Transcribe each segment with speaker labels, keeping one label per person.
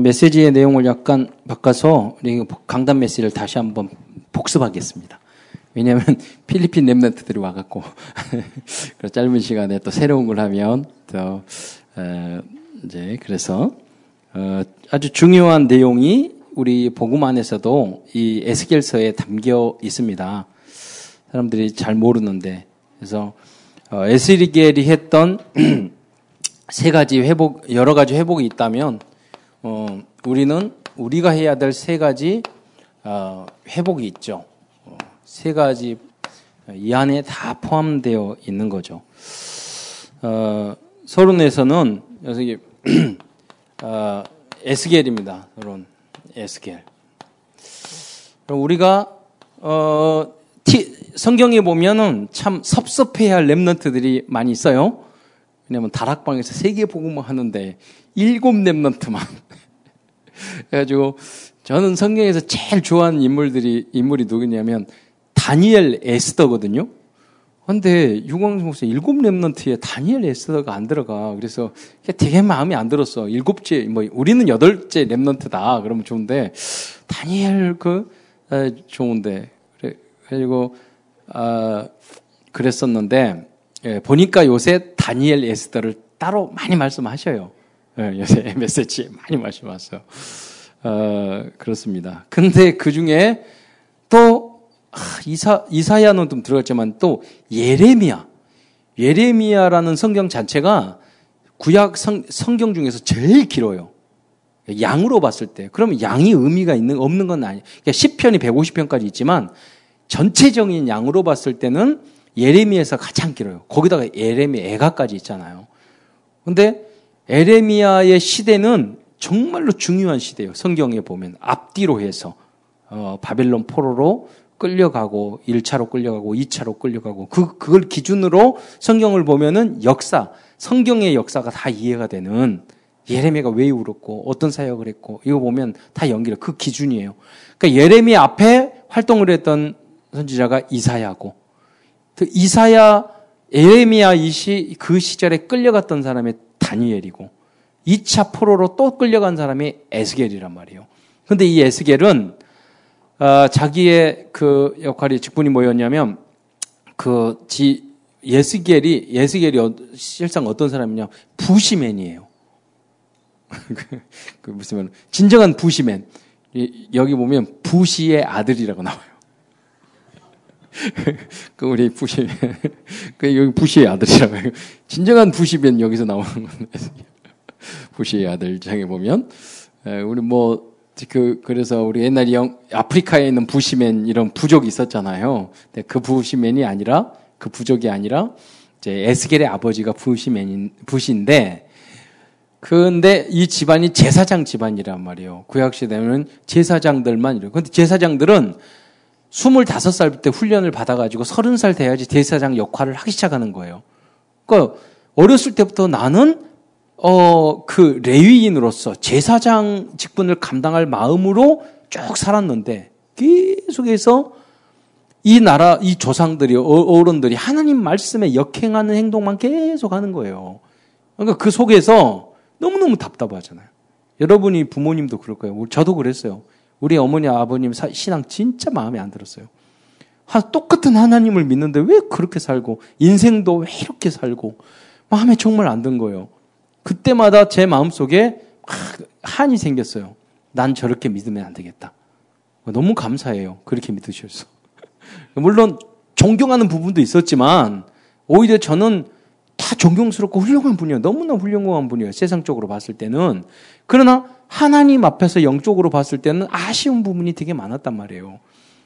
Speaker 1: 메시지의 내용을 약간 바꿔서 우리 강단 메시지를 다시 한번 복습하겠습니다. 왜냐하면 필리핀 랩런트들이 와갖고 짧은 시간에 또 새로운 걸 하면 또 어, 이제 그래서 어, 아주 중요한 내용이 우리 복음 안에서도 이 에스겔서에 담겨 있습니다. 사람들이 잘 모르는데 그래서 어, 에스겔이 했던 세 가지 회복 여러 가지 회복이 있다면 어, 우리는 우리가 해야 될 세 가지 어, 회복이 있죠. 어, 세 가지 이 안에 다 포함되어 있는 거죠. 어, 서론에서는 여기 어, 에스겔입니다. 서론 에스겔. 우리가 어, 티, 성경에 보면은 참 섭섭해야 할 랩런트들이 많이 있어요. 왜냐면 다락방에서 세계 복음을 하는데 일곱 랩런트만. 그래가지고 저는 성경에서 제일 좋아하는 인물들이 인물이 누구냐면 다니엘 에스더거든요. 근데 유광수 목사 일곱 랩런트에 다니엘 에스더가 안 들어가. 그래서 되게 마음이 안 들었어. 일곱째 뭐 우리는 여덟째 랩런트다. 그러면 좋은데 다니엘 그 에, 좋은데 그래 가지고 아 그랬었는데 예, 보니까 요새 다니엘 에스더를 따로 많이 말씀하셔요. 예, 요새 메시지에 많이 말씀하세요. 어, 그렇습니다. 근데 그 중에 또, 아, 이사, 이사야는 좀 들어갔지만 또 예레미야. 예레미야라는 성경 자체가 구약 성, 성경 중에서 제일 길어요. 양으로 봤을 때. 그러면 양이 의미가 있는, 없는 건 아니에요. 그러니까 10편이 150편까지 있지만 전체적인 양으로 봤을 때는 예레미야에서 가장 길어요. 거기다가 예레미야 애가까지 있잖아요. 근데 에레미야의 시대는 정말로 중요한 시대예요. 성경에 보면 앞뒤로 해서 어, 바벨론 포로로 끌려가고 1차로 끌려가고 2차로 끌려가고 그 그걸 기준으로 성경을 보면은 역사 성경의 역사가 다 이해가 되는 예레미야가 왜 울었고 어떤 사역을 했고 이거 보면 다 연결 그 기준이에요. 그러니까 예레미야 앞에 활동을 했던 선지자가 이사야고 그 이사야 예레미야 이시 그 시절에 끌려갔던 사람이 다니엘이고 2차 포로로 또 끌려간 사람이 에스겔이란 말이에요. 근데 이 에스겔은 어, 자기의 그 역할이 직분이 뭐였냐면 그지 에스겔이 에스겔이 어, 실상 어떤 사람이냐 부시맨이에요. 그 무슨 말 진정한 부시맨 여기 보면 부시의 아들이라고 나와요. 그 우리 부시 그 여기 부시의 아들이라고 해요. 진정한 부시맨 여기서 나오는 건데 부시의 아들 장에 보면 우리 뭐 그 그래서 우리 옛날에 영, 아프리카에 있는 부시맨 이런 부족이 있었잖아요. 근데 그 부시맨이 아니라 그 부족이 아니라 이제 에스겔의 아버지가 부시맨인 부시인데 근데 이 집안이 제사장 집안이란 말이에요. 구약 시대는 제사장들만 이래요. 근데 제사장들은 25살 때 훈련을 받아가지고 30살 돼야지 대사장 역할을 하기 시작하는 거예요. 그러니까 어렸을 때부터 나는 어, 그 레위인으로서 제사장 직분을 감당할 마음으로 쭉 살았는데 계속해서 이 나라, 이 조상들이, 어, 어른들이 하나님 말씀에 역행하는 행동만 계속 하는 거예요. 그러니까 그 속에서 너무너무 답답하잖아요. 여러분이 부모님도 그럴 거예요. 저도 그랬어요. 우리 어머니 아버님 신앙 진짜 마음에 안 들었어요. 똑같은 하나님을 믿는데 왜 그렇게 살고 인생도 왜 이렇게 살고 마음에 정말 안 든 거예요. 그때마다 제 마음속에 한이 생겼어요. 난 저렇게 믿으면 안 되겠다. 너무 감사해요. 그렇게 믿으셔서. 물론 존경하는 부분도 있었지만 오히려 저는 다 존경스럽고 훌륭한 분이에요. 너무나 훌륭한 분이에요. 세상적으로 봤을 때는. 그러나 하나님 앞에서 영적으로 봤을 때는 아쉬운 부분이 되게 많았단 말이에요.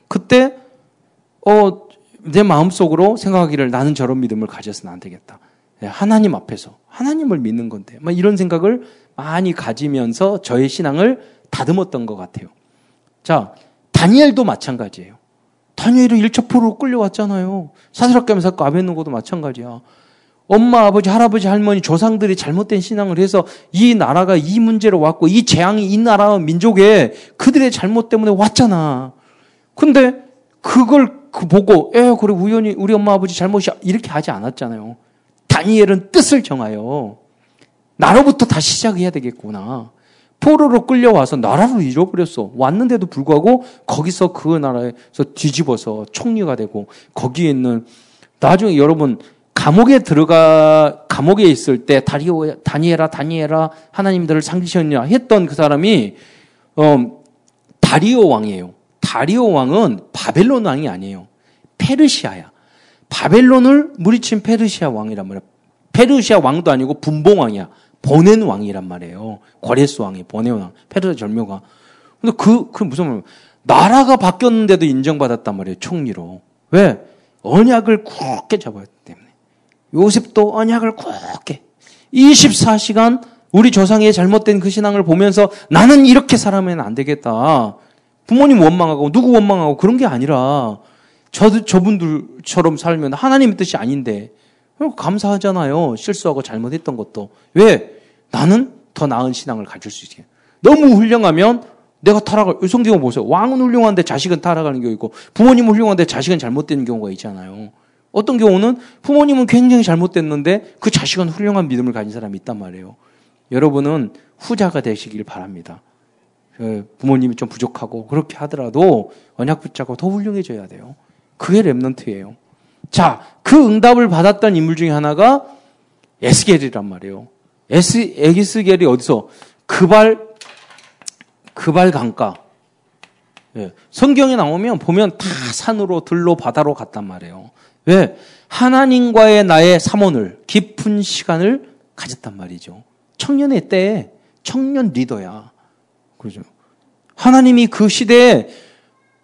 Speaker 1: 그때 어, 내 마음속으로 생각하기를 나는 저런 믿음을 가져서는 안 되겠다. 예, 하나님 앞에서 하나님을 믿는 건데 막 이런 생각을 많이 가지면서 저의 신앙을 다듬었던 것 같아요. 자, 다니엘도 마찬가지예요. 다니엘은 1차4로 끌려왔잖아요. 사스락감에 사건 아벤누고도 마찬가지야. 엄마, 아버지, 할아버지, 할머니, 조상들이 잘못된 신앙을 해서 이 나라가 이 문제로 왔고 이 재앙이 이 나라 민족에 그들의 잘못 때문에 왔잖아. 근데 그걸 그 보고 에 그래 우연히 우리 엄마 아버지 잘못이 이렇게 하지 않았잖아요. 다니엘은 뜻을 정하여 나로부터 다시 시작해야 되겠구나.
Speaker 2: 포로로 끌려와서 나라를 잃어버렸어. 왔는데도 불구하고 거기서 그 나라에서 뒤집어서 총리가 되고 거기에 있는 나중에 여러분 감옥에 들어가 감옥에 있을 때 다리오 다니엘아 다니엘아 하나님들을 상기셨냐 했던 그 사람이 어 다리오 왕이에요. 다리오 왕은 바벨론 왕이 아니에요. 페르시아야. 바벨론을 무리친 페르시아 왕이란 말이야. 페르시아 왕도 아니고 분봉 왕이야. 보낸 왕이란 말이에요. 과레스 왕이 보낸 왕. 페르시아 절묘가. 근데 그, 그 무슨 말 나라가 바뀌었는데도 인정받았단 말이에요. 총리로. 왜? 언약을 굳게 잡았기 때문에. 요셉도 언약을 굳게. 24시간 우리 조상의 잘못된 그 신앙을 보면서 나는 이렇게 살아면 안 되겠다. 부모님 원망하고 누구 원망하고 그런 게 아니라 저, 저분들처럼 살면 하나님의 뜻이 아닌데 감사하잖아요. 실수하고 잘못했던 것도. 왜? 나는 더 나은 신앙을 가질 수 있게. 너무 훌륭하면 내가 타락을, 성경을 보세요. 왕은 훌륭한데 자식은 타락하는 경우 있고, 부모님 은 훌륭한데 자식은 잘못되는 경우가 있잖아요. 어떤 경우는 부모님은 굉장히 잘못됐는데 그 자식은 훌륭한 믿음을 가진 사람이 있단 말이에요. 여러분은 후자가 되시길 바랍니다. 그 부모님이 좀 부족하고 그렇게 하더라도 언약 붙잡고 더 훌륭해져야 돼요. 그게 랩런트예요. 자, 그 응답을 받았던 인물 중에 하나가 에스겔이란 말이에요. 에스, 에스겔이 어디서? 그발, 그발 강가. 예. 성경에 나오면 보면 다 산으로, 들로, 바다로 갔단 말이에요. 왜? 하나님과의 나의 삼원을, 깊은 시간을 가졌단 말이죠. 청년의 때에 청년 리더야. 그러죠. 하나님이 그 시대에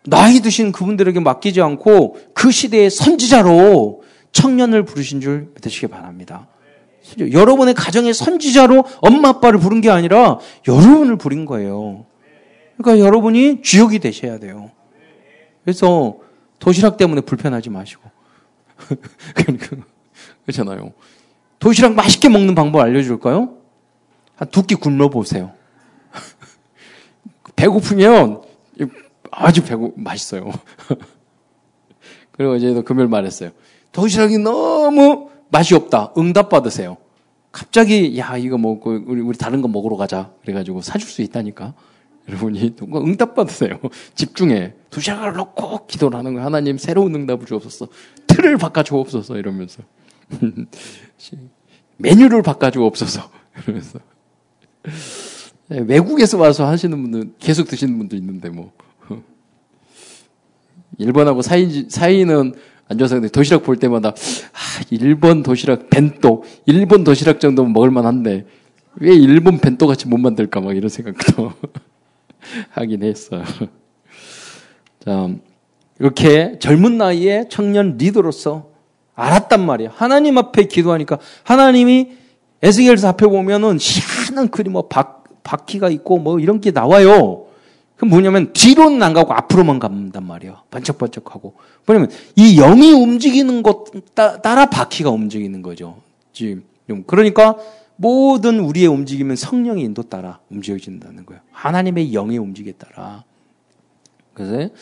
Speaker 2: 나이 드신 그분들에게 맡기지 않고 그 시대의 선지자로 청년을 부르신 줄 믿으시기 바랍니다. 여러분의 가정의 선지자로 엄마 아빠를 부른 게 아니라 여러분을 부린 거예요. 그러니까 여러분이 주역이 되셔야 돼요. 그래서 도시락 때문에 불편하지 마시고. 그러니까 그렇잖아요. 도시락 맛있게 먹는 방법 알려줄까요? 한 두 끼 굶어 보세요. 배고프면 아주 배고 맛있어요. 그리고 어제도 금요일 말했어요. 도시락이 너무 맛이 없다. 응답 받으세요. 갑자기 야 이거 먹고 우리 우리 다른 거 먹으러 가자. 그래가지고 사줄 수 있다니까. 여러분이 응답 받으세요. 집중해. 도시락을 넣고 기도를 하는 거야. 하나님 새로운 응답을 주옵소서. 틀을 바꿔 주옵소서 이러면서. 메뉴를 바꿔 주옵소서 이러면서. 네, 외국에서 와서 하시는 분들 계속 드시는 분도 있는데 뭐. 일본하고 사이 사이는 앉아서 근데 도시락 볼 때마다 아, 일본 도시락 벤또 일본 도시락 정도면 먹을 만한데 왜 일본 벤또 같이 못 만들까? 막 이런 생각도 하긴 했어요. 자, 이렇게 젊은 나이에 청년 리더로서 알았단 말이에요. 하나님 앞에 기도하니까 하나님이 에스겔서 앞에 보면은 희한한 그림 뭐 바, 바퀴가 있고 뭐 이런 게 나와요. 그럼 뭐냐면 뒤로는 안 가고 앞으로만 간단 말이에요. 반짝반짝하고. 뭐냐면 이 영이 움직이는 것 따라 바퀴가 움직이는 거죠. 지금 그러니까 모든 우리의 움직임은 성령의 인도 따라 움직여진다는 거예요. 하나님의 영의 움직임에 따라. 그래서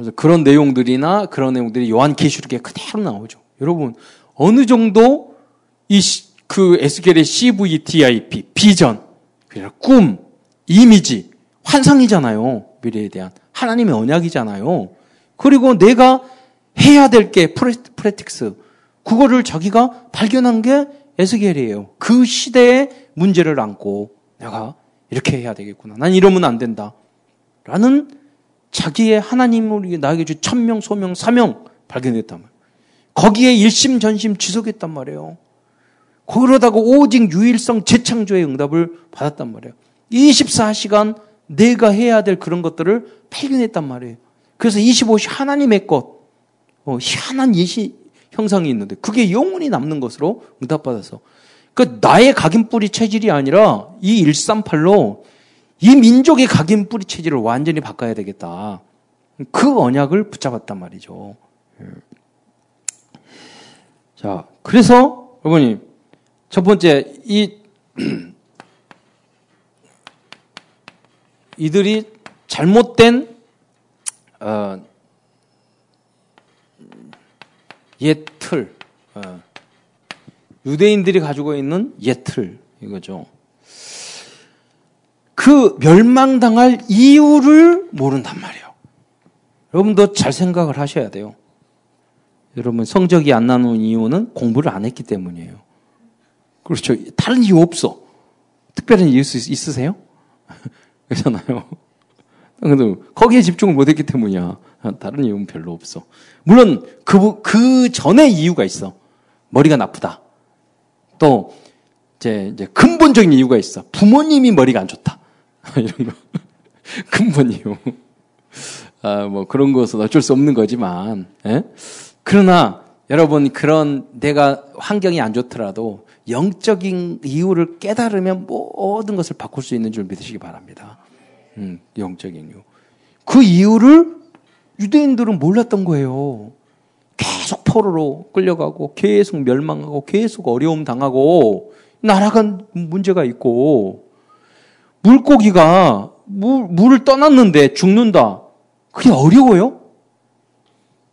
Speaker 2: 그래서 그런 내용들이나 그런 내용들이 요한 계시록에 그대로 나오죠. 여러분 어느 정도 이 그 에스겔의 CVTIP 비전, 꿈, 이미지 환상이잖아요. 미래에 대한. 하나님의 언약이잖아요. 그리고 내가 해야 될 게 프레틱스. 그거를 자기가 발견한 게 에스겔이에요. 그 시대의 문제를 안고 내가 이렇게 해야 되겠구나. 난 이러면 안 된다. 라는 자기의 하나님을 나에게 주 천명, 소명, 사명 발견했단 말이에요. 거기에 일심전심 지속했단 말이에요. 그러다가 오직 유일성 재창조의 응답을 받았단 말이에요. 24시간 내가 해야 될 그런 것들을 발견했단 말이에요. 그래서 25시 하나님의 것, 어, 희한한 예시 형상이 있는데 그게 영원히 남는 것으로 응답받아서 그 나의 각인 뿌리 체질이 아니라 이 138로 이 민족의 각인 뿌리 체질을 완전히 바꿔야 되겠다. 그 언약을 붙잡았단 말이죠. 예. 자, 그래서 여러분이 첫 번째 이 이들이 잘못된 어, 옛 틀, 어, 유대인들이 가지고 있는 옛 틀, 이거죠. 그그 멸망당할 이유를 모른단 말이에요. 여러분도 잘 생각을 하셔야 돼요. 여러분 성적이 안 나오는 이유는 공부를 안 했기 때문이에요. 그렇죠. 다른 이유 없어. 특별한 이유 있으세요? 그렇잖아요. 근데 거기에 집중을 못 했기 때문이야. 다른 이유는 별로 없어. 물론 그, 그 전에 이유가 있어. 머리가 나쁘다. 또 이제, 이제 근본적인 이유가 있어. 부모님이 머리가 안 좋다. 이런 거. 근본 이유. 아, 뭐 그런 것은 어쩔 수 없는 거지만, 예? 그러나 여러분 그런 내가 환경이 안 좋더라도 영적인 이유를 깨달으면 모든 것을 바꿀 수 있는 줄 믿으시기 바랍니다. 음, 영적인 이유. 그 이유를 유대인들은 몰랐던 거예요. 계속 포로로 끌려가고 계속 멸망하고 계속 어려움 당하고 나라가 문제가 있고 물고기가 물, 물을 떠났는데 죽는다. 그게 어려워요?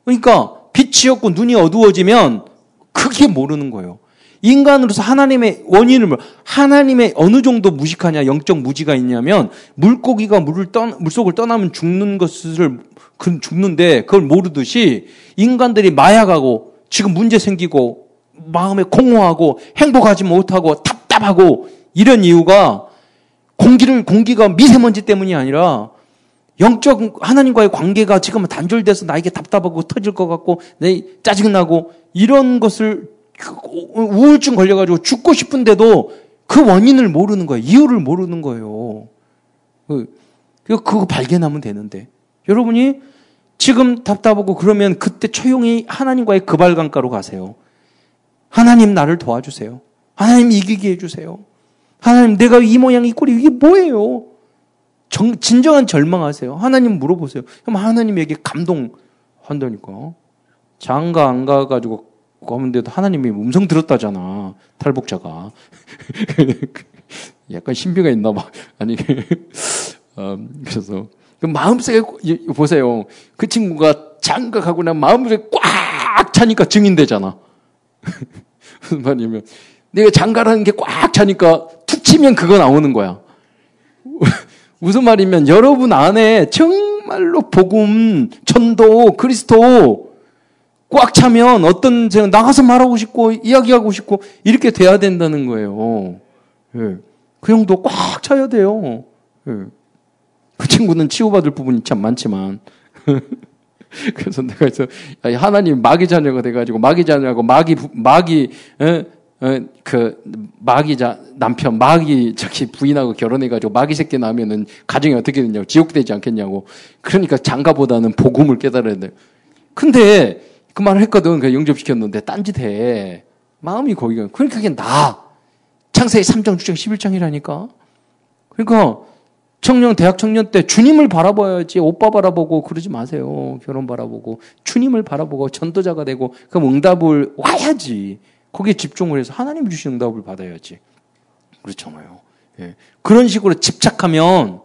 Speaker 2: 그러니까 빛이 없고 눈이 어두워지면 그게 모르는 거예요. 인간으로서 하나님의 원인을 하나님의 어느 정도 무식하냐 영적 무지가 있냐면 물고기가 물을 떠 물속을 떠나면 죽는 것을 그 죽는데 그걸 모르듯이 인간들이 마약하고 지금 문제 생기고 마음에 공허하고 행복하지 못하고 답답하고 이런 이유가 공기를 공기가 미세먼지 때문이 아니라 영적 하나님과의 관계가 지금 단절돼서 나에게 답답하고 터질 것 같고 내 짜증나고 이런 것을 우울증 걸려가지고 죽고 싶은데도 그 원인을 모르는 거예요. 이유를 모르는 거예요. 그, 그거 발견하면 되는데. 여러분이 지금 답답하고 그러면 그때 조용히 하나님과의 그발강가로 가세요. 하나님 나를 도와주세요. 하나님 이기게 해주세요. 하나님 내가 이 모양 이 꼴이 이게 뭐예요? 정, 진정한 절망하세요. 하나님 물어보세요. 그럼 하나님에게 감동한다니까. 장가 안 가가지고 가는데도 하나님이 음성 들었다잖아. 탈북자가. 약간 신비가 있나 봐. 아니, 어, 그래서. 그 마음속에, 보세요. 그 친구가 장가 가고 난 마음속에 꽉 차니까 증인되잖아. 무슨 말이냐면, 내가 장가라는 게 꽉 차니까 툭 치면 그거 나오는 거야. 무슨 말이면 여러분 안에 정말로 복음, 전도, 그리스도 꽉 차면 어떤 제가 나가서 말하고 싶고 이야기하고 싶고 이렇게 돼야 된다는 거예요. 예. 그 형도 꽉 차야 돼요. 예. 그 친구는 치유받을 부분이 참 많지만. 그래서 내가 그래서 하나님 마귀 자녀가 돼가지고 마귀 자녀하고 마귀 마귀 에, 에, 그 마귀자 남편 마귀 저기 부인하고 결혼해가지고 마귀 새끼 나면은 가정이 어떻게 되냐고 지옥 되지 않겠냐고 그러니까 장가보다는 복음을 깨달아야 돼. 근데 그 말을 했거든. 그 영접시켰는데 딴짓해. 마음이 거기가. 그러니까 그게 나. 창세기 3장, 6장, 11장이라니까. 그러니까 청년, 대학 청년 때 주님을 바라봐야지 오빠 바라보고 그러지 마세요. 결혼 바라보고. 주님을 바라보고 전도자가 되고 그럼 응답을 와야지. 거기에 집중을 해서 하나님 주신 응답을 받아야지. 그렇잖아요. 예. 그런 식으로 집착하면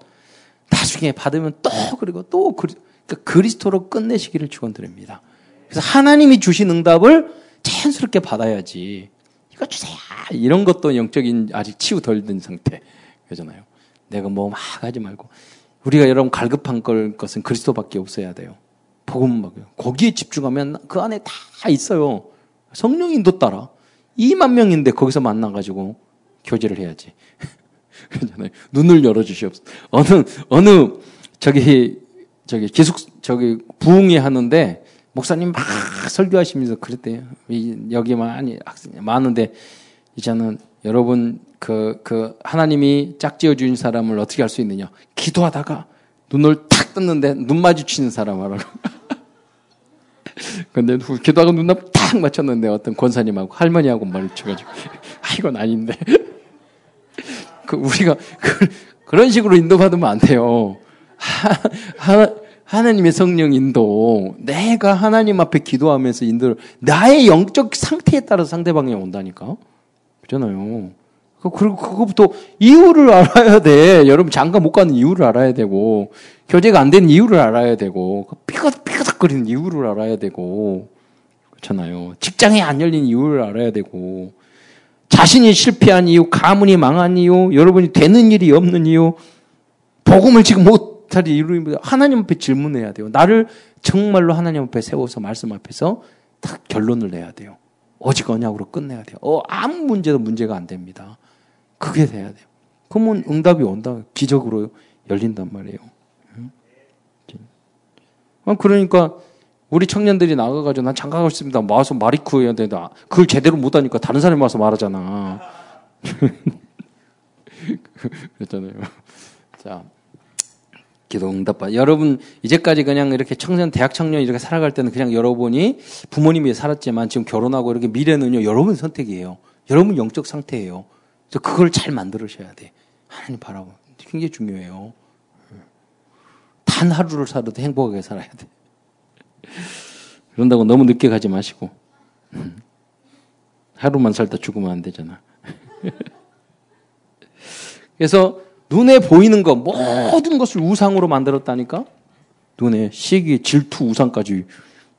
Speaker 2: 나중에 받으면 또 그리고 또 그리, 그러니까 그리스도로 끝내시기를 축원드립니다. 그래서 하나님이 주신 응답을 자연스럽게 받아야지. 이거 주세요. 이런 것도 영적인 아직 치유 덜 된 상태. 그러잖아요. 내가 뭐 막 하지 말고. 우리가 여러분 갈급한 걸 것은 그리스도밖에 없어야 돼요. 복음 먹어요. 거기에 집중하면 그 안에 다 있어요. 성령 인도 따라. 2만 명인데 거기서 만나가지고 교제를 해야지. 그러잖아요. 눈을 열어주시옵소서. 어느, 어느, 저기, 저기, 기숙, 저기, 부흥회 하는데 목사님 막 설교하시면서 그랬대요. 여기 많이 학생이 많은데 이제는 여러분 그, 그 하나님이 짝지어 주신 사람을 어떻게 할 수 있느냐? 기도하다가 눈을 탁 떴는데 눈 마주치는 사람 하라고. 근데 기도하고 눈을 탁 맞췄는데 어떤 권사님하고 할머니하고 마주쳐가지고 아 이건 아닌데. 그 우리가 그, 그런 식으로 인도받으면 안 돼요. 하, 하, 하나님의 성령 인도, 내가 하나님 앞에 기도하면서 인도를, 나의 영적 상태에 따라 상대방이 온다니까? 그잖아요. 그리고 그거부터 이유를 알아야 돼. 여러분 장가 못 가는 이유를 알아야 되고, 교제가 안 되는 이유를 알아야 되고, 삐걱, 삐걱거리는 이유를 알아야 되고, 그렇잖아요. 직장이 안 열린 이유를 알아야 되고, 자신이 실패한 이유, 가문이 망한 이유, 여러분이 되는 일이 없는 이유, 복음을 지금 못하리 이루입니다. 하나님 앞에 질문해야 돼요. 나를 정말로 하나님 앞에 세워서 말씀 앞에서 딱 결론을 내야 돼요. 언약으로 끝내야 돼요. 어, 아무 문제도 문제가 안 됩니다. 그게 돼야 돼요. 그러면 응답이 온다. 기적으로 열린단 말이에요. 어, 그러니까 우리 청년들이 나가가지고 난 장가 가고 싶습니다. 와서 마리쿠 해야 된다. 그걸 제대로 못하니까 다른 사람이 와서 말하잖아. 그랬잖아요. 자, 기도 응답받. 여러분 이제까지 그냥 이렇게 청년 대학 청년 이렇게 살아갈 때는 그냥 여러분이 부모님이 살았지만 지금 결혼하고 이렇게 미래는요 여러분 선택이에요. 여러분 영적 상태예요. 그래서 그걸 잘 만들으셔야 돼. 하나님 바라보. 굉장히 중요해요. 단 하루를 살아도 행복하게 살아야 돼. 그런다고 너무 늦게 가지 마시고. 하루만 살다 죽으면 안 되잖아. 그래서 눈에 보이는 것 모든 것을 우상으로 만들었다니까. 눈에 시기, 질투, 우상까지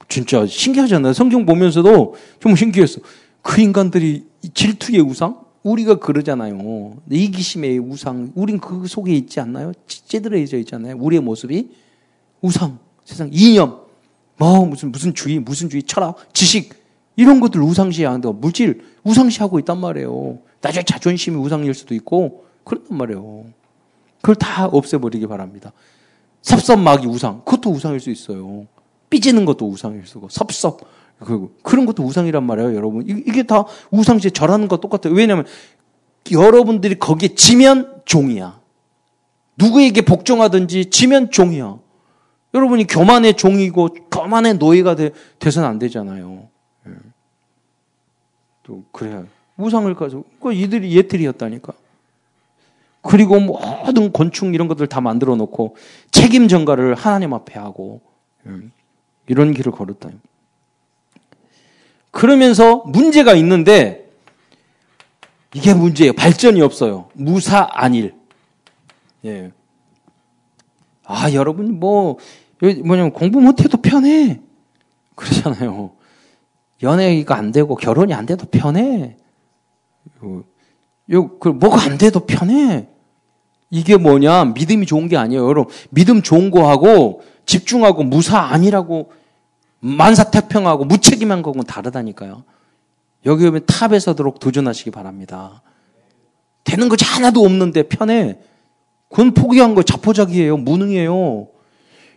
Speaker 2: 진짜 신기하잖아요. 성경 보면서도 좀 신기했어. 그 인간들이 질투의 우상? 우리가 그러잖아요. 이기심의 우상. 우린 그 속에 있지 않나요? 찌들어져 있잖아요. 우리의 모습이 우상, 세상 이념, 뭐 무슨 무슨 주의, 무슨 주의, 철학, 지식 이런 것들 우상시하는데 물질 우상시하고 있단 말이에요. 나중에 자존심이 우상일 수도 있고 그렇단 말이에요. 그걸 다 없애버리기 바랍니다. 섭섭막이 우상, 그것도 우상일 수 있어요. 삐지는 것도 우상일 수고, 섭섭, 그리고 그런 것도 우상이란 말이에요, 여러분. 이게 다 우상시에 절하는 거 똑같아요. 왜냐하면 여러분들이 거기에 지면 종이야. 누구에게 복종하든지 지면 종이야. 여러분이 교만의 종이고 교만의 노예가 되, 돼서는 안 되잖아요. 예. 또 그래야 우상을 가지고 그 이들이 예틀이었다니까. 그리고 모든 곤충 이런 것들 다 만들어 놓고 책임 전가를 하나님 앞에 하고 예. 이런 길을 걸었다. 그러면서 문제가 있는데 이게 문제예요. 발전이 없어요. 무사 안일. 예. 아, 여러분 뭐 뭐냐면 공부 못 해도 편해. 그러잖아요. 연애가 안 되고 결혼이 안 돼도 편해. 요, 그, 뭐가 안 돼도 편해. 이게 뭐냐? 믿음이 좋은 게 아니에요. 여러분, 믿음 좋은 거 하고, 집중하고, 무사 아니라고, 만사태평하고, 무책임한 거하고는 다르다니까요. 여기 오면 탑에 서도록 도전하시기 바랍니다. 되는 거 하나도 없는데 편해. 그건 포기한 거 자포자기예요. 무능이에요.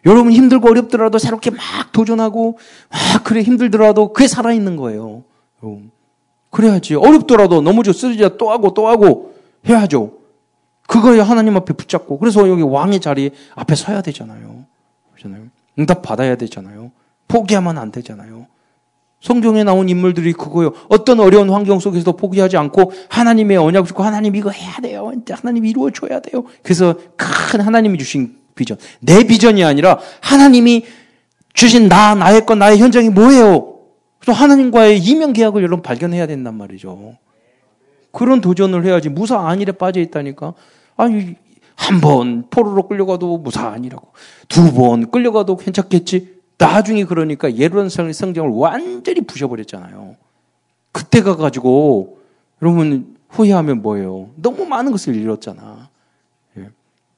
Speaker 2: 여러분 힘들고 어렵더라도 새롭게 막 도전하고 막 그래 힘들더라도 그게 살아있는 거예요. 그래야지. 어렵더라도 넘어져 쓰러져 또 하고 또 하고 해야죠. 그거에 하나님 앞에 붙잡고 그래서 여기 왕의 자리 앞에 서야 되잖아요. 그렇잖아요. 응답 받아야 되잖아요. 포기하면 안 되잖아요. 성경에 나온 인물들이 그거요. 어떤 어려운 환경 속에서도 포기하지 않고 하나님의 언약을 주고 하나님 이거 해야 돼요. 하나님 이루어 줘야 돼요. 그래서 큰 하나님이 주신 비전. 내 비전이 아니라 하나님이 주신 나, 나의 것, 나의 현장이 뭐예요? 또 하나님과의 이명 계약을 여러분 발견해야 된단 말이죠. 그런 도전을 해야지 무사 안일에 빠져 있다니까. 아니 한 번 포로로 끌려가도 무사 아니라고. 두 번 끌려가도 괜찮겠지. 나중에 그러니까 예루살렘 성경을 완전히 부셔버렸잖아요. 그때 가가지고 여러분 후회하면 뭐예요? 너무 많은 것을 잃었잖아.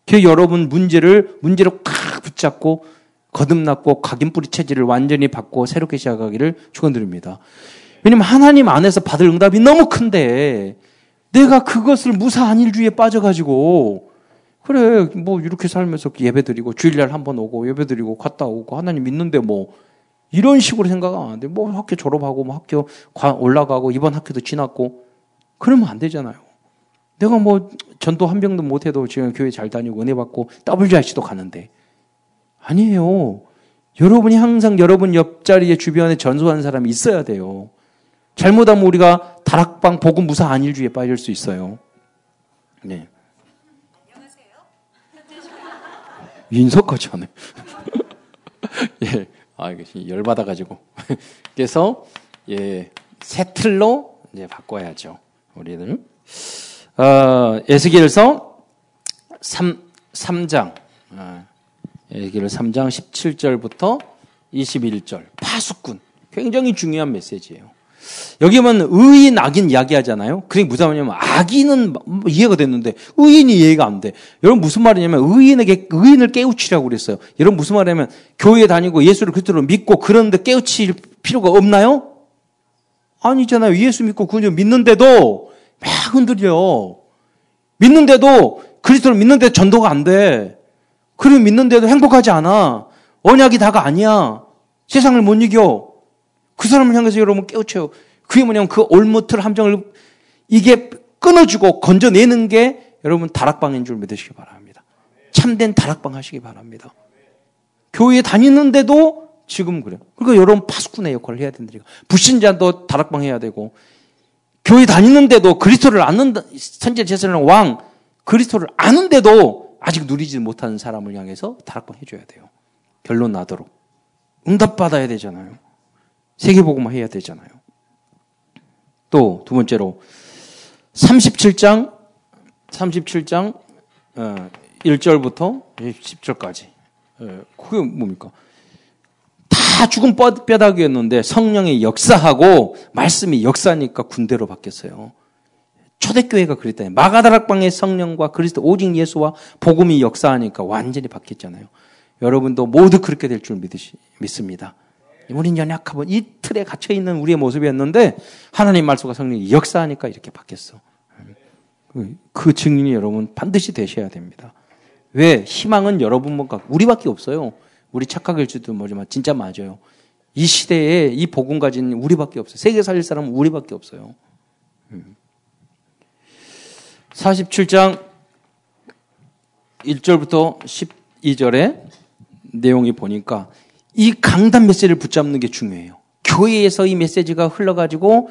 Speaker 2: 그 여러분 문제를 문제로 칵 붙잡고 거듭났고 각인뿌리 체질을 완전히 바꿔 새롭게 시작하기를 축원드립니다. 왜냐면 하나님 안에서 받을 응답이 너무 큰데 내가 그것을 무사한 일주의에 빠져가지고 그래 뭐 이렇게 살면서 예배 드리고 주일날 한 번 오고 예배 드리고 갔다 오고 하나님 믿는데 뭐 이런 식으로 생각 안 하는데 뭐 학교 졸업하고 뭐 학교 올라가고 이번 학교도 지났고 그러면 안 되잖아요. 내가 뭐 전도 한 병도 못 해도 지금 교회 잘 다니고 은혜 받고 WRC도 가는데 아니에요. 여러분이 항상 여러분 옆자리에 주변에 전소하는 사람이 있어야 돼요. 잘못하면 우리가 다락방 복음 무사 안일주의에 빠질 수 있어요. 네. 인석하지 않아요. 예. 아, 열받아가지고. 그래서, 예, 새 틀로 이제 바꿔야죠. 우리는. 어, 에스겔서 3, 3장. 어, 에스겔 3장 17절부터 21절. 파수꾼. 굉장히 중요한 메시지예요. 여기 보면 의인, 악인 이야기하잖아요. 그게 무슨 말이냐면 악인은 뭐 이해가 됐는데 의인이 이해가 안 돼. 여러분 무슨 말이냐면 의인에게 의인을 깨우치라고 그랬어요. 여러분 무슨 말이냐면 교회 다니고 예수를 그리스도로 믿고 그런데 깨우칠 필요가 없나요? 아니잖아요. 예수 믿고 그저 믿는데도 막 흔들려. 믿는데도 그리스도를 믿는데 전도가 안 돼. 그리고 믿는데도 행복하지 않아. 언약이 다가 아니야. 세상을 못 이겨. 그 사람을 향해서 여러분 깨우쳐요. 그게 뭐냐면 그 올무틀 함정을 이게 끊어주고 건져내는 게 여러분 다락방인 줄 믿으시기 바랍니다. 참된 다락방 하시기 바랍니다. 교회에 다니는데도 지금 그래요. 그러니까 여러분 파수꾼의 역할을 해야 된다니까. 불신자도 다락방 해야 되고 교회 다니는데도 그리스도를 아는 선제 제사장 왕 그리스도를 아는데도 아직 누리지 못하는 사람을 향해서 다락방 해줘야 돼요. 결론 나도록 응답 받아야 되잖아요. 세계복음화 해야 되잖아요. 또 두 번째로 37장 37장 1절부터 10절까지 그게 뭡니까? 다 죽은 뼈다귀였는데 성령의 역사하고 말씀이 역사니까 군대로 바뀌었어요. 초대교회가 그랬다니 마가다락방의 성령과 그리스도 오직 예수와 복음이 역사하니까 완전히 바뀌었잖아요. 여러분도 모두 그렇게 될 줄 믿습니다. 우린 연약하고 이 틀에 갇혀 있는 우리의 모습이었는데 하나님 말씀과 성령이 역사하니까 이렇게 바뀌었어. 그 증인이 여러분 반드시 되셔야 됩니다. 왜? 희망은 여러분과 우리밖에 없어요. 우리 착각일지도 모르지만 진짜 맞아요. 이 시대에 이 복음 가진 우리밖에 없어요. 세계 살릴 사람은 우리밖에 없어요. 47장 1절부터 12절에 내용이 보니까 이 강단 메시지를 붙잡는 게 중요해요. 교회에서 이 메시지가 흘러가지고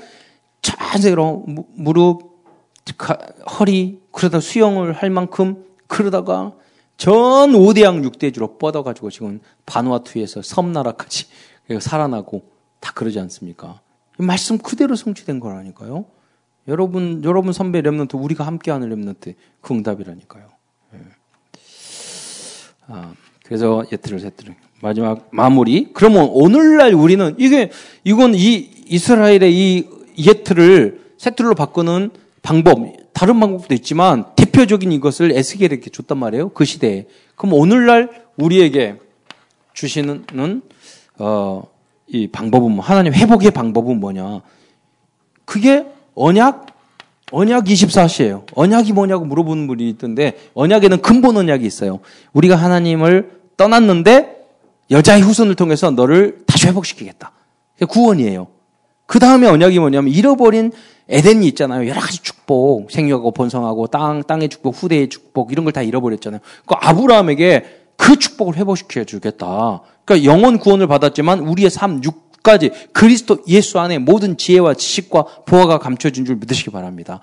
Speaker 2: 자세로 무릎, 허리, 그러다 수영을 할 만큼 그러다가 전 5대양 6대주로 뻗어가지고 지금 바누아투에서 섬나라까지 살아나고 다 그러지 않습니까? 말씀 그대로 성취된 거라니까요. 여러분, 여러분 선배 remnant, 우리가 함께하는 remnant, 그 응답이라니까요. 예. 아, 그래서 옛 틀을 새 틀을. 마지막 마무리. 그러면 오늘날 우리는 이게 이건 이 이스라엘의 이 옛 틀을 새 틀로 바꾸는 방법 다른 방법도 있지만 대표적인 이것을 에스겔에게 줬단 말이에요. 그 시대에. 그럼 오늘날 우리에게 주시는 어, 이 방법은 뭐, 하나님 회복의 방법은 뭐냐? 그게 언약 언약 24시예요. 언약이 뭐냐고 물어보는 분이 있던데 언약에는 근본 언약이 있어요. 우리가 하나님을 떠났는데 여자의 후손을 통해서 너를 다시 회복시키겠다. 구원이에요. 그 다음에 언약이 뭐냐면 잃어버린 에덴이 있잖아요. 여러 가지 축복, 생육하고 번성하고 땅, 땅의 축복, 후대의 축복 이런 걸 다 잃어버렸잖아요. 그 아브라함에게 그 축복을 회복시켜 주겠다. 그러니까 영원 구원을 받았지만 우리의 삶 6까지 그리스도 예수 안에 모든 지혜와 지식과 보화가 감춰진 줄 믿으시기 바랍니다.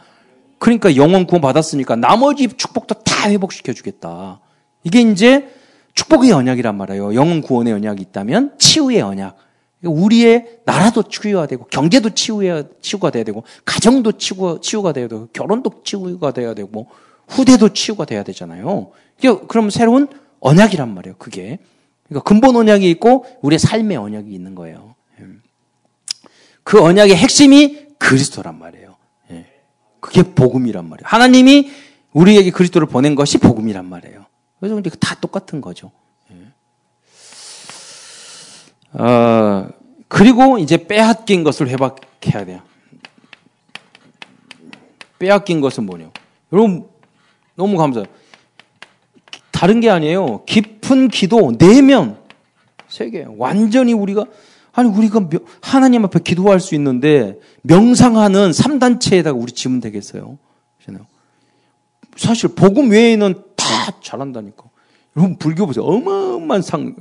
Speaker 2: 그러니까 영원 구원 받았으니까 나머지 축복도 다 회복시켜 주겠다. 이게 이제 축복의 언약이란 말이에요. 영혼 구원의 언약이 있다면 치유의 언약. 우리의 나라도 치유가 되고 경제도 치유가, 치유가 돼야 되고 가정도 치유, 치유가 돼야 되고 결혼도 치유가 돼야 되고 후대도 치유가 돼야 되잖아요. 그럼 새로운 언약이란 말이에요. 그게. 그러니까 근본 언약이 있고 우리의 삶의 언약이 있는 거예요. 예. 그 언약의 핵심이 그리스도란 말이에요. 예. 그게 복음이란 말이에요. 하나님이 우리에게 그리스도를 보낸 것이 복음이란 말이에요. 그래서 이제 다 똑같은 거죠. 어, 그리고 이제 빼앗긴 것을 회복해야 돼요. 빼앗긴 것은 뭐냐? 여러분 너무 감사해요. 다른 게 아니에요. 깊은 기도 내면 세계 완전히 우리가 아니 우리가 하나님 앞에 기도할 수 있는데 명상하는 3단체에다가 우리 지면 되겠어요. 사실 복음 외에는 다 잘한다니까. 여러분 불교 보세요. 어마어마한 상.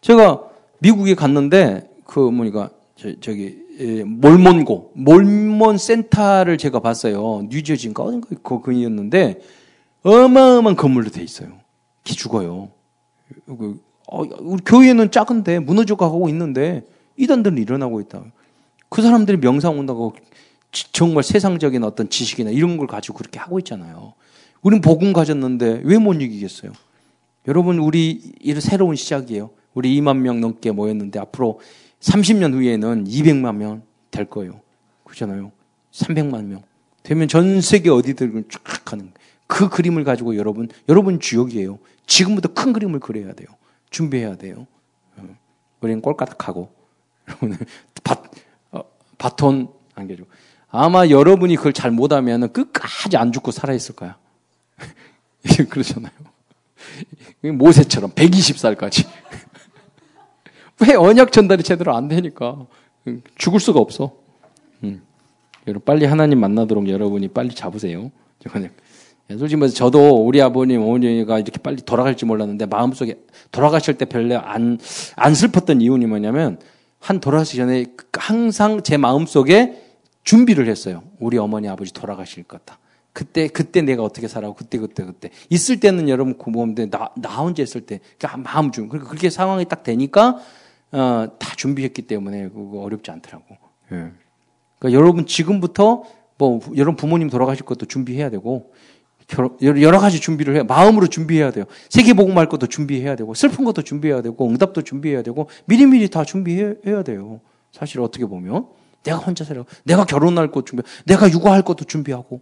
Speaker 2: 제가 미국에 갔는데 그 뭐니까 저, 기 몰몬고 몰몬 센터를 제가 봤어요. 뉴저지인가 어딘가 그 그이었는데 어마어마한 건물로 돼 있어요. 기 죽어요. 그, 어, 우리 교회는 작은데 무너져 가고 있는데 이단들은 일어나고 있다. 그 사람들이 명상 온다고 정말 세상적인 어떤 지식이나 이런 걸 가지고 그렇게 하고 있잖아요. 우리는 복음 가졌는데 왜 못 이기겠어요? 여러분, 우리 이 새로운 시작이에요. 우리 2만 명 넘게 모였는데 앞으로 30년 후에는 200만 명 될 거예요. 그잖아요. 300만 명. 되면 전 세계 어디든 쫙 하는 그 그림을 가지고 여러분, 여러분 주역이에요. 지금부터 큰 그림을 그려야 돼요. 준비해야 돼요. 어, 우리는 꼴까닥하고 여러분 바, 어, 바톤 안겨주고 아마 여러분이 그걸 잘 못하면 끝까지 안 죽고 살아있을 거야. 그러잖아요. 모세처럼 120살까지. 왜 언약 전달이 제대로 안 되니까. 죽을 수가 없어. 음. 여러분, 빨리 하나님 만나도록 여러분이 빨리 잡으세요. 솔직히 뭐 저도 우리 아버님, 어머니가 이렇게 빨리 돌아갈지 몰랐는데 마음속에 돌아가실 때 별로 안, 안 슬펐던 이유는 뭐냐면 한 돌아가시기 전에 항상 제 마음속에 준비를 했어요. 우리 어머니, 아버지 돌아가실 거다. 그때, 그때 내가 어떻게 살아고, 그때, 그때, 그때. 있을 때는 여러분 고모인데, 나, 나 혼자 있을 때, 그러니까 마음 준. 그러니까 그렇게 상황이 딱 되니까, 어, 다 준비했기 때문에 그거 어렵지 않더라고. 예. 그러니까 여러분 지금부터 뭐, 여러분 부모님 돌아가실 것도 준비해야 되고, 여러 가지 준비를 해. 마음으로 준비해야 돼요. 세계복음할 것도 준비해야 되고, 슬픈 것도 준비해야 되고, 응답도 준비해야 되고, 미리미리 다 준비해야 돼요. 사실 어떻게 보면. 내가 혼자 살아. 내가 결혼할 것 준비, 내가 육아할 것도 준비하고,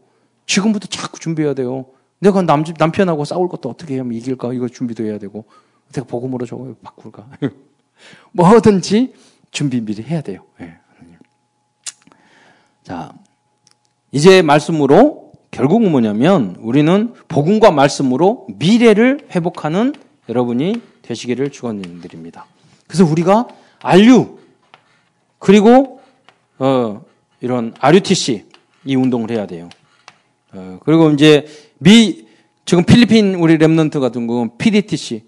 Speaker 2: 지금부터 자꾸 준비해야 돼요. 내가 남, 남편하고 싸울 것도 어떻게 하면 이길까? 이거 준비도 해야 되고, 내가 복음으로 저거 바꿀까? 뭐든지 준비 미리 해야 돼요. 네. 자, 이제 말씀으로 결국은 뭐냐면 우리는 복음과 말씀으로 미래를 회복하는 여러분이 되시기를 축원드립니다. 그래서 우리가 RU 그리고 어, 이런 RUTC 이 운동을 해야 돼요. 어, 그리고 이제 미 지금 필리핀 우리 랩런트 같은 경우는 PDTC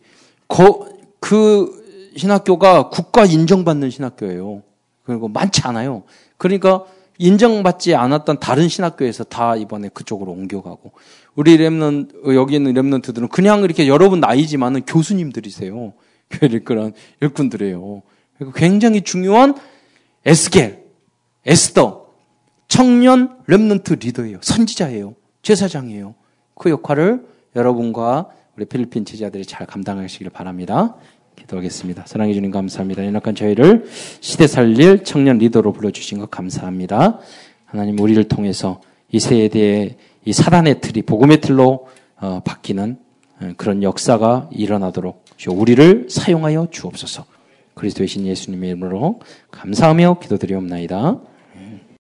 Speaker 2: 거, 그 신학교가 국가 인정받는 신학교예요. 그리고 많지 않아요. 그러니까 인정받지 않았던 다른 신학교에서 다 이번에 그쪽으로 옮겨가고 우리 랩런 여기 있는 랩런트들은 그냥 이렇게 여러분 나이지만은 교수님들이세요. 그런 일꾼들이에요. 굉장히 중요한 에스겔, 에스더, 청년 remnant 리더예요. 선지자예요. 제사장이에요. 그 역할을 여러분과 우리 필리핀 제자들이 잘 감당하시길 바랍니다. 기도하겠습니다. 사랑해 주님 감사합니다. 연약한 저희를 시대 살릴 청년 리더로 불러주신 것 감사합니다. 하나님 우리를 통해서 이 세대의 이 사단의 틀이 복음의 틀로 어, 바뀌는 어, 그런 역사가 일어나도록 우리를 사용하여 주옵소서. 그리스도의 신 예수님의 이름으로 감사하며 기도드리옵나이다.